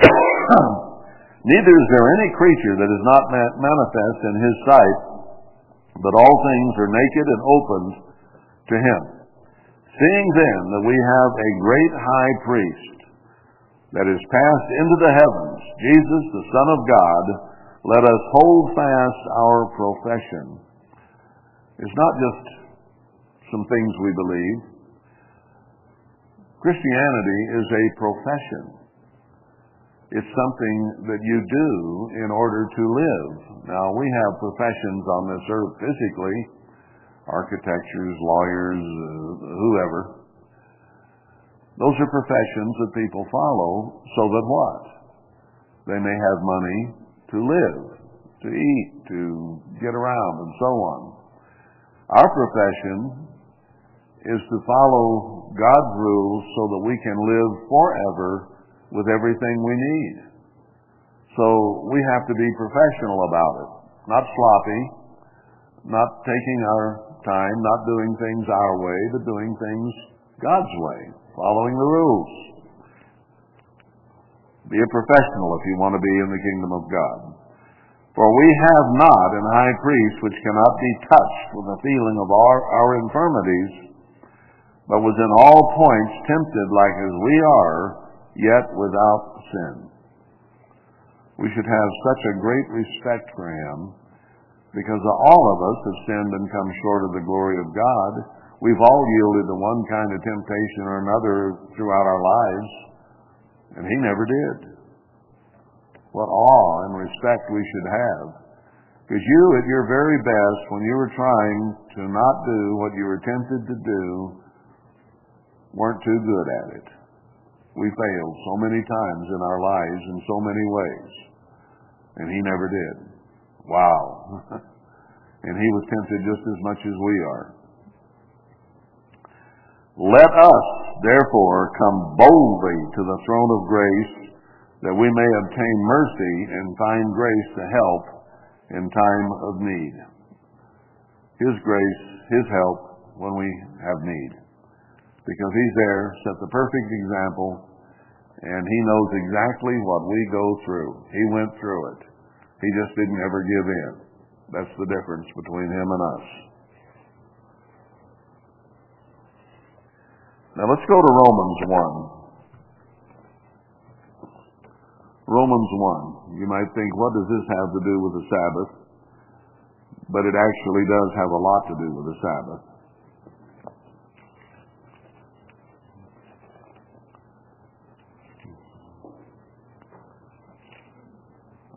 Neither is there any creature that is not manifest in his sight, but all things are naked and opened to him. Seeing then that we have a great high priest that is passed into the heavens, Jesus, the Son of God, let us hold fast our profession. It's not just some things we believe. Christianity is a profession. It's something that you do in order to live. Now, we have professions on this earth physically, architectures, lawyers, uh, whoever. Those are professions that people follow so that what? They may have money to live, to eat, to get around, and so on. Our profession is to follow God's rules so that we can live forever with everything we need. So we have to be professional about it, not sloppy, not taking our time, not doing things our way, but doing things God's way, following the rules. Be a professional if you want to be in the kingdom of God. For we have not an high priest which cannot be touched with the feeling of our, our infirmities, but was in all points tempted like as we are, yet without sin. We should have such a great respect for him because all of us have sinned and come short of the glory of God. We've all yielded to one kind of temptation or another throughout our lives, and he never did. What awe and respect we should have. Because you, at your very best, when you were trying to not do what you were tempted to do, weren't too good at it. We failed so many times in our lives in so many ways. And he never did. Wow. and he was tempted just as much as we are. Let us, therefore, come boldly to the throne of grace that we may obtain mercy and find grace to help in time of need. His grace, His help when we have need. Because He's there, set the perfect example, and He knows exactly what we go through. He went through it. He just didn't ever give in. That's the difference between Him and us. Now let's go to Romans 1. Romans 1. You might think, what does this have to do with the Sabbath? But it actually does have a lot to do with the Sabbath.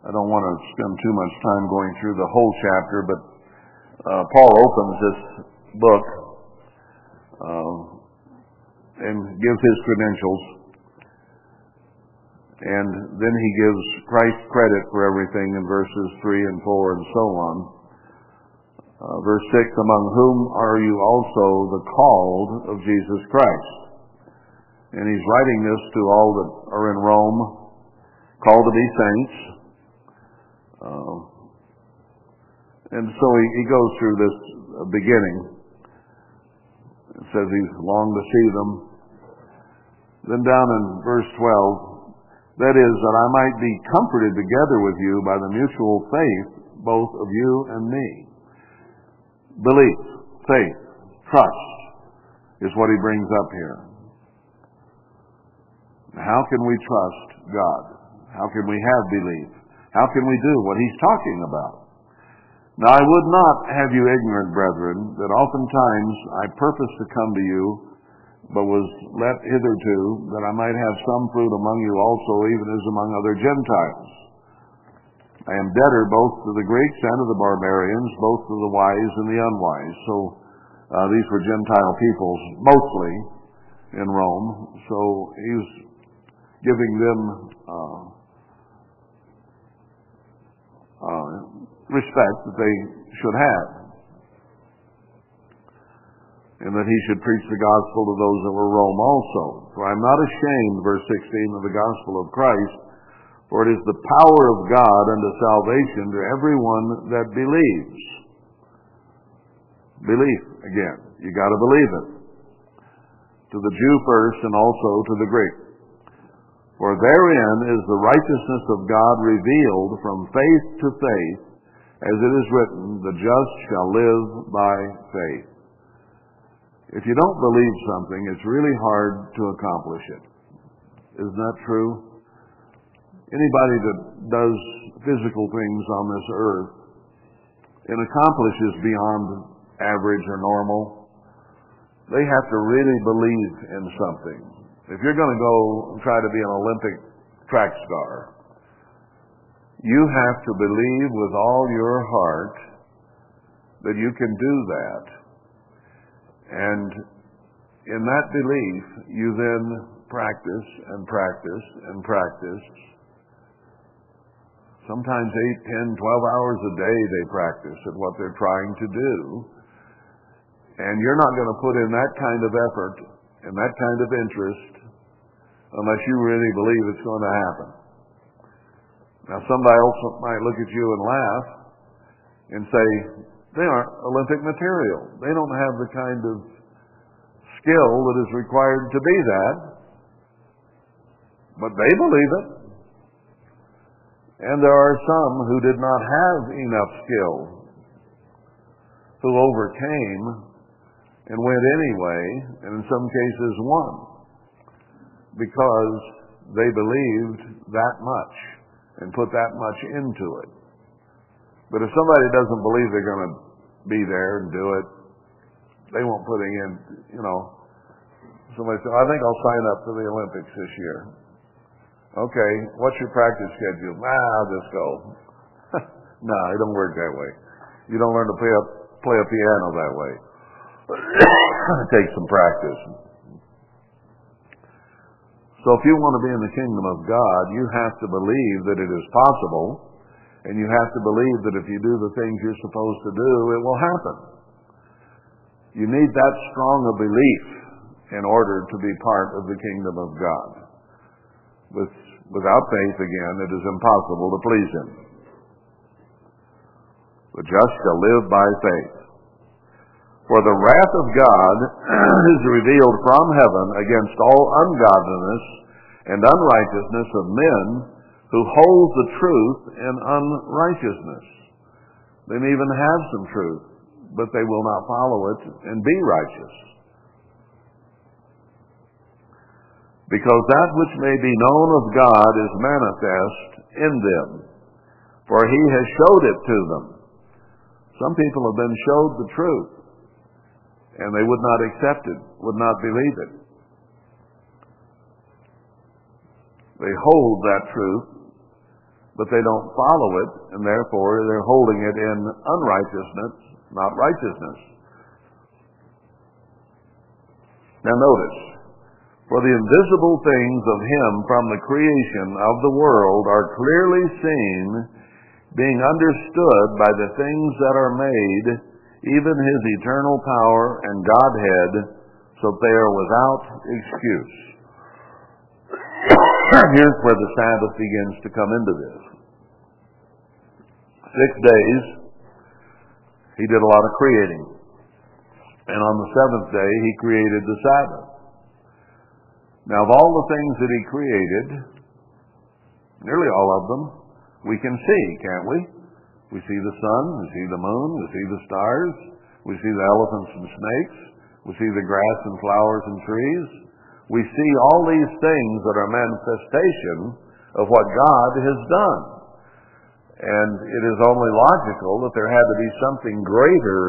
I don't want to spend too much time going through the whole chapter, but uh, Paul opens this book uh, and gives his credentials. And then he gives Christ credit for everything in verses 3 and 4 and so on. Uh, verse 6, among whom are you also the called of Jesus Christ? And he's writing this to all that are in Rome, called to be saints. Uh, and so he, he goes through this beginning. It says he's longed to see them. Then down in verse 12, that is, that I might be comforted together with you by the mutual faith, both of you and me. Belief, faith, trust is what he brings up here. How can we trust God? How can we have belief? How can we do what he's talking about? Now I would not have you ignorant, brethren, that oftentimes I purposed to come to you, but was let hitherto, that I might have some fruit among you also, even as among other Gentiles. I am debtor both to the Greeks and to the barbarians, both to the wise and the unwise. So uh, these were Gentile peoples, mostly in Rome. So he's giving them uh, uh, respect that they should have. And that he should preach the gospel to those that were Rome also. For I am not ashamed, verse 16, of the gospel of Christ, for it is the power of God unto salvation to everyone that believes. Belief, again. You gotta believe it. To the Jew first and also to the Greek. For therein is the righteousness of God revealed from faith to faith, as it is written, the just shall live by faith. If you don't believe something, it's really hard to accomplish it. Isn't that true? Anybody that does physical things on this earth and accomplishes beyond average or normal, they have to really believe in something. If you're going to go try to be an Olympic track star, you have to believe with all your heart that you can do that. And in that belief, you then practice and practice and practice. Sometimes 8, 10, 12 hours a day they practice at what they're trying to do. And you're not going to put in that kind of effort and that kind of interest unless you really believe it's going to happen. Now, somebody else might look at you and laugh and say, they aren't Olympic material. They don't have the kind of skill that is required to be that. But they believe it. And there are some who did not have enough skill, who overcame and went anyway, and in some cases won, because they believed that much and put that much into it. But if somebody doesn't believe they're going to be there and do it, they won't put it in, you know, somebody said, I think I'll sign up for the Olympics this year. Okay, what's your practice schedule? Nah, I'll just go. no, it don't work that way. You don't learn to play a, play a piano that way. it takes some practice. So if you want to be in the kingdom of God, you have to believe that it is possible, and you have to believe that if you do the things you're supposed to do, it will happen. You need that strong a belief in order to be part of the kingdom of God. With, without faith, again, it is impossible to please Him. The just shall live by faith. For the wrath of God is revealed from heaven against all ungodliness and unrighteousness of men who hold the truth in unrighteousness. They may even have some truth, but they will not follow it and be righteous. because that which may be known of God is manifest in them, for he has showed it to them. Some people have been showed the truth, and they would not accept it, would not believe it. They hold that truth, but they don't follow it, and therefore they're holding it in unrighteousness, not righteousness. Now notice, for the invisible things of him from the creation of the world are clearly seen, being understood by the things that are made, even his eternal power and Godhead, so they are without excuse. Here's where the Sabbath begins to come into this. Six days, he did a lot of creating. And on the seventh day, he created the Sabbath. Now, of all the things that he created, nearly all of them, we can see, can't we? We see the sun, we see the moon, we see the stars, we see the elephants and snakes, we see the grass and flowers and trees. We see all these things that are manifestation of what God has done. And it is only logical that there had to be something greater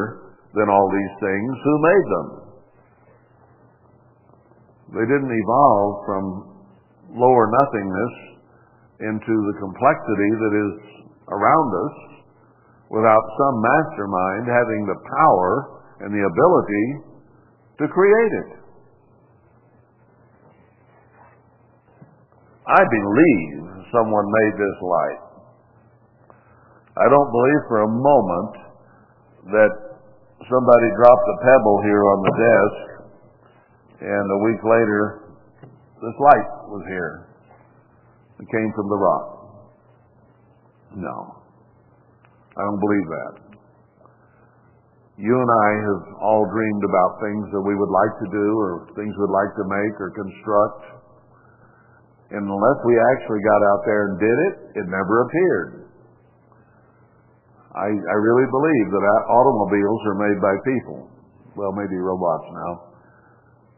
than all these things who made them. They didn't evolve from lower nothingness into the complexity that is around us without some mastermind having the power and the ability to create it. I believe someone made this light. I don't believe for a moment that somebody dropped a pebble here on the desk and a week later this light was here. It came from the rock. No. I don't believe that. You and I have all dreamed about things that we would like to do or things we'd like to make or construct. And unless we actually got out there and did it, it never appeared. I, I really believe that automobiles are made by people. Well, maybe robots now.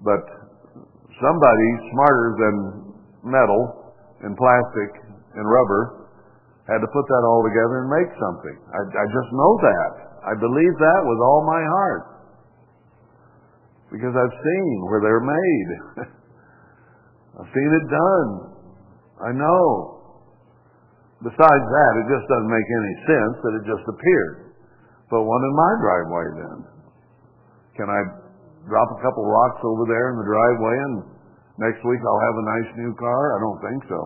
But somebody smarter than metal and plastic and rubber had to put that all together and make something. I, I just know that. I believe that with all my heart. Because I've seen where they're made. I've seen it done. I know. Besides that, it just doesn't make any sense that it just appeared. But one in my driveway then. Can I drop a couple rocks over there in the driveway and next week I'll have a nice new car? I don't think so.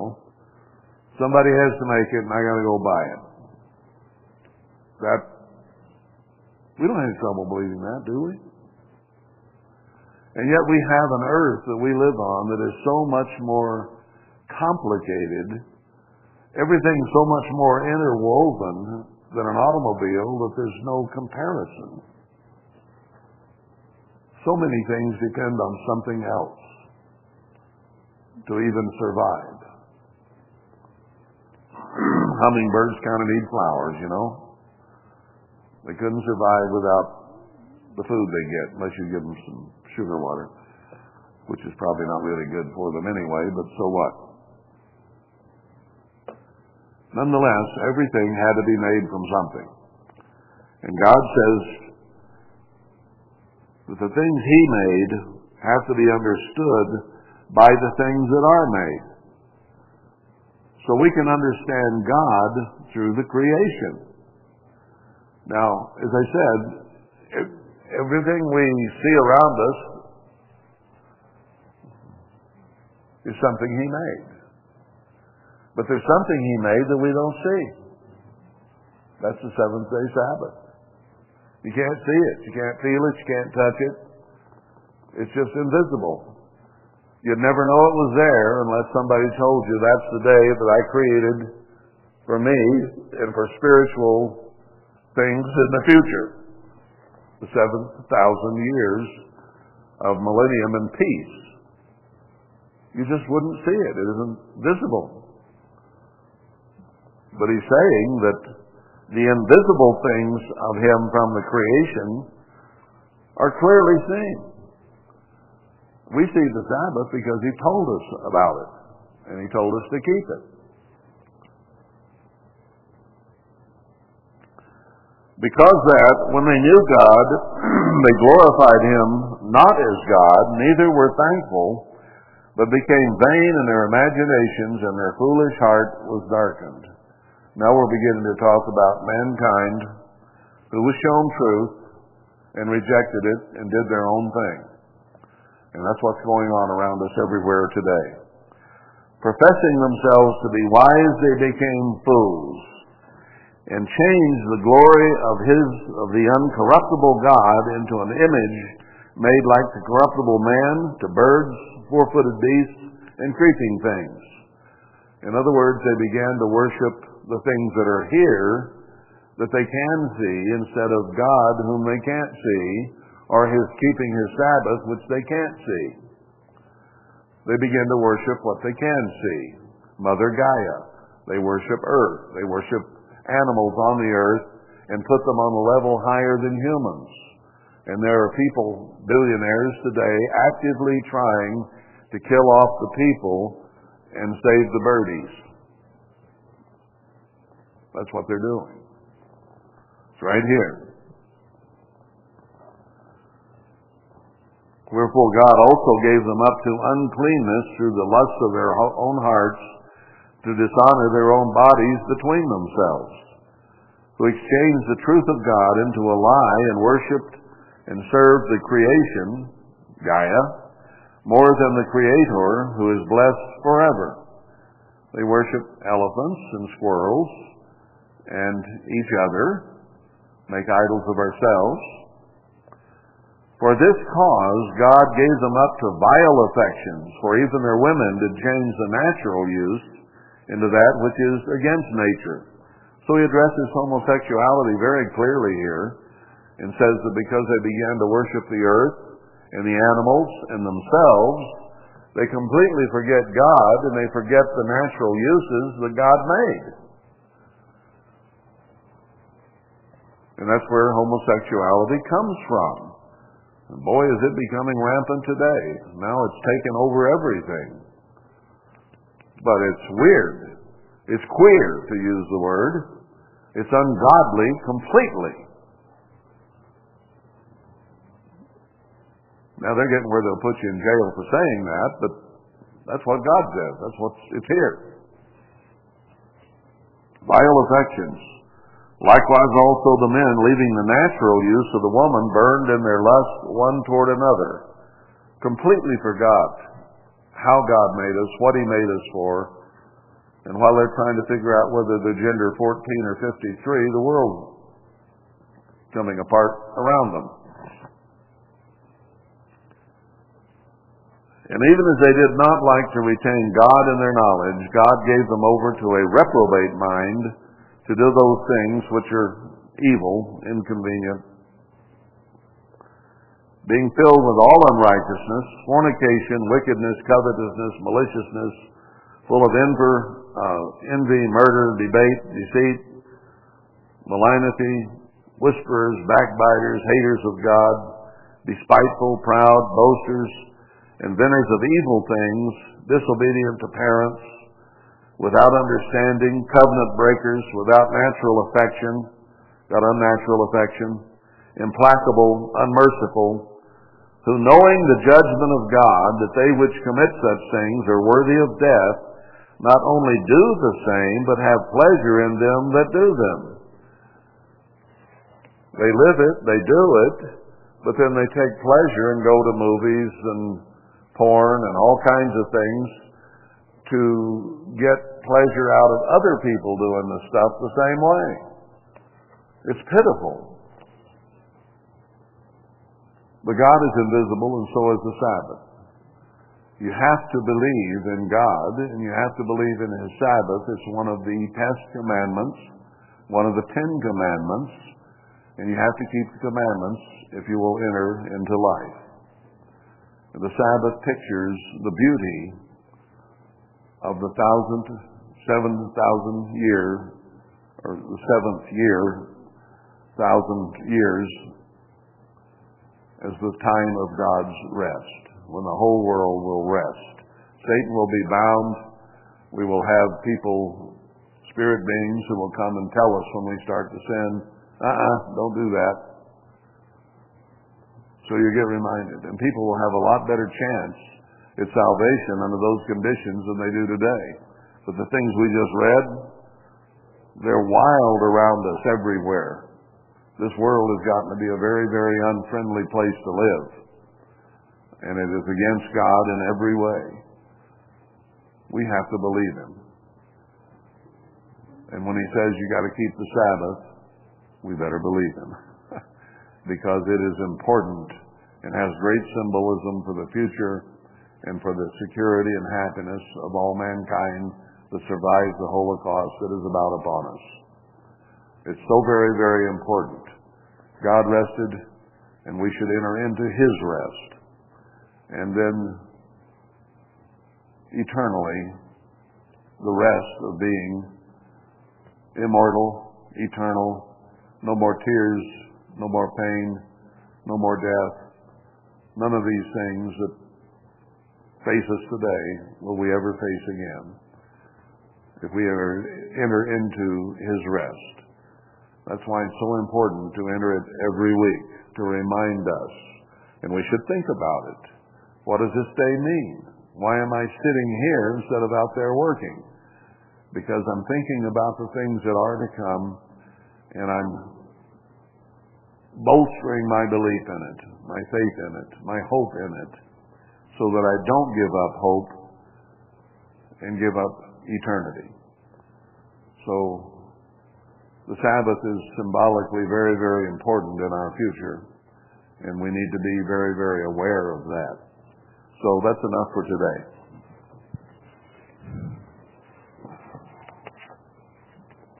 Somebody has to make it and I gotta go buy it. That we don't have any trouble believing that, do we? And yet we have an earth that we live on that is so much more complicated, everything's so much more interwoven than an automobile that there's no comparison. So many things depend on something else to even survive. Hummingbirds kind of need flowers, you know. They couldn't survive without the food they get unless you give them some sugar water, which is probably not really good for them anyway, but so what? Nonetheless, everything had to be made from something. And God says that the things He made have to be understood by the things that are made. So we can understand God through the creation. Now, as I said, everything we see around us is something He made. But there's something He made that we don't see. That's the seventh day Sabbath. You can't see it. You can't feel it. You can't touch it. It's just invisible. You'd never know it was there unless somebody told you that's the day that I created for me and for spiritual things in the future. The seven thousand years of millennium and peace. You just wouldn't see it. It isn't visible. But he's saying that the invisible things of him from the creation are clearly seen. We see the Sabbath because he told us about it, and he told us to keep it. Because that, when they knew God, they glorified him not as God, neither were thankful, but became vain in their imaginations, and their foolish heart was darkened. Now we're beginning to talk about mankind who was shown truth and rejected it and did their own thing. And that's what's going on around us everywhere today. Professing themselves to be wise, they became fools and changed the glory of his of the uncorruptible God into an image made like the corruptible man to birds, four-footed beasts, and creeping things. In other words, they began to worship the things that are here that they can see instead of God whom they can't see or his keeping his Sabbath which they can't see. They begin to worship what they can see. Mother Gaia. They worship earth. They worship animals on the earth and put them on a level higher than humans. And there are people, billionaires today, actively trying to kill off the people and save the birdies. That's what they're doing. It's right here. Wherefore God also gave them up to uncleanness through the lusts of their own hearts to dishonor their own bodies between themselves, who exchanged the truth of God into a lie and worshipped and served the creation, Gaia, more than the Creator, who is blessed forever. They worship elephants and squirrels and each other, make idols of ourselves. For this cause God gave them up to vile affections, for even their women did change the natural use into that which is against nature. So he addresses homosexuality very clearly here and says that because they began to worship the earth and the animals and themselves, they completely forget God and they forget the natural uses that God made. And that's where homosexuality comes from. And boy, is it becoming rampant today. Now it's taken over everything. But it's weird. It's queer, to use the word. It's ungodly completely. Now they're getting where they'll put you in jail for saying that, but that's what God says. That's what's it's here. Vile affections. Likewise also the men, leaving the natural use of the woman, burned in their lust one toward another. Completely forgot how God made us, what He made us for, and while they're trying to figure out whether they're gender 14 or 53, the world's coming apart around them. And even as they did not like to retain God in their knowledge, God gave them over to a reprobate mind to do those things which are evil, inconvenient, being filled with all unrighteousness, fornication, wickedness, covetousness, maliciousness, full of envy, uh, envy, murder, debate, deceit, malignity, whisperers, backbiters, haters of God, despiteful, proud, boasters, inventors of evil things, disobedient to parents, without understanding, covenant breakers, without natural affection, got unnatural affection, implacable, unmerciful, who knowing the judgment of God, that they which commit such things are worthy of death, not only do the same, but have pleasure in them that do them. They live it, they do it, but then they take pleasure and go to movies and porn and all kinds of things to get pleasure out of other people doing the stuff the same way. It's pitiful. But God is invisible, and so is the Sabbath. You have to believe in God, and you have to believe in His Sabbath. It's one of the test commandments, one of the Ten Commandments, and you have to keep the commandments if you will enter into life. The Sabbath pictures the beauty of the thousandth 7,000 year, or the seventh year, thousand years, as the time of God's rest, when the whole world will rest. Satan will be bound. We will have people, spirit beings, who will come and tell us when we start to sin, uh uh-uh, don't do that. So you get reminded. And people will have a lot better chance at salvation under those conditions than they do today. But the things we just read, they're wild around us everywhere. This world has gotten to be a very, very unfriendly place to live. And it is against God in every way. We have to believe Him. And when He says you got to keep the Sabbath, we better believe Him. because it is important and has great symbolism for the future and for the security and happiness of all mankind that survives the Holocaust that is about upon us. It's so very, very important. God rested, and we should enter into His rest. And then, eternally, the rest of being immortal, eternal, no more tears, no more pain, no more death. None of these things that face us today will we ever face again if we enter into His rest. That's why it's so important to enter it every week to remind us. And we should think about it. What does this day mean? Why am I sitting here instead of out there working? Because I'm thinking about the things that are to come and I'm bolstering my belief in it, my faith in it, my hope in it, so that I don't give up hope and give up eternity. So the Sabbath is symbolically very, very important in our future, and we need to be very, very aware of that. So that's enough for today.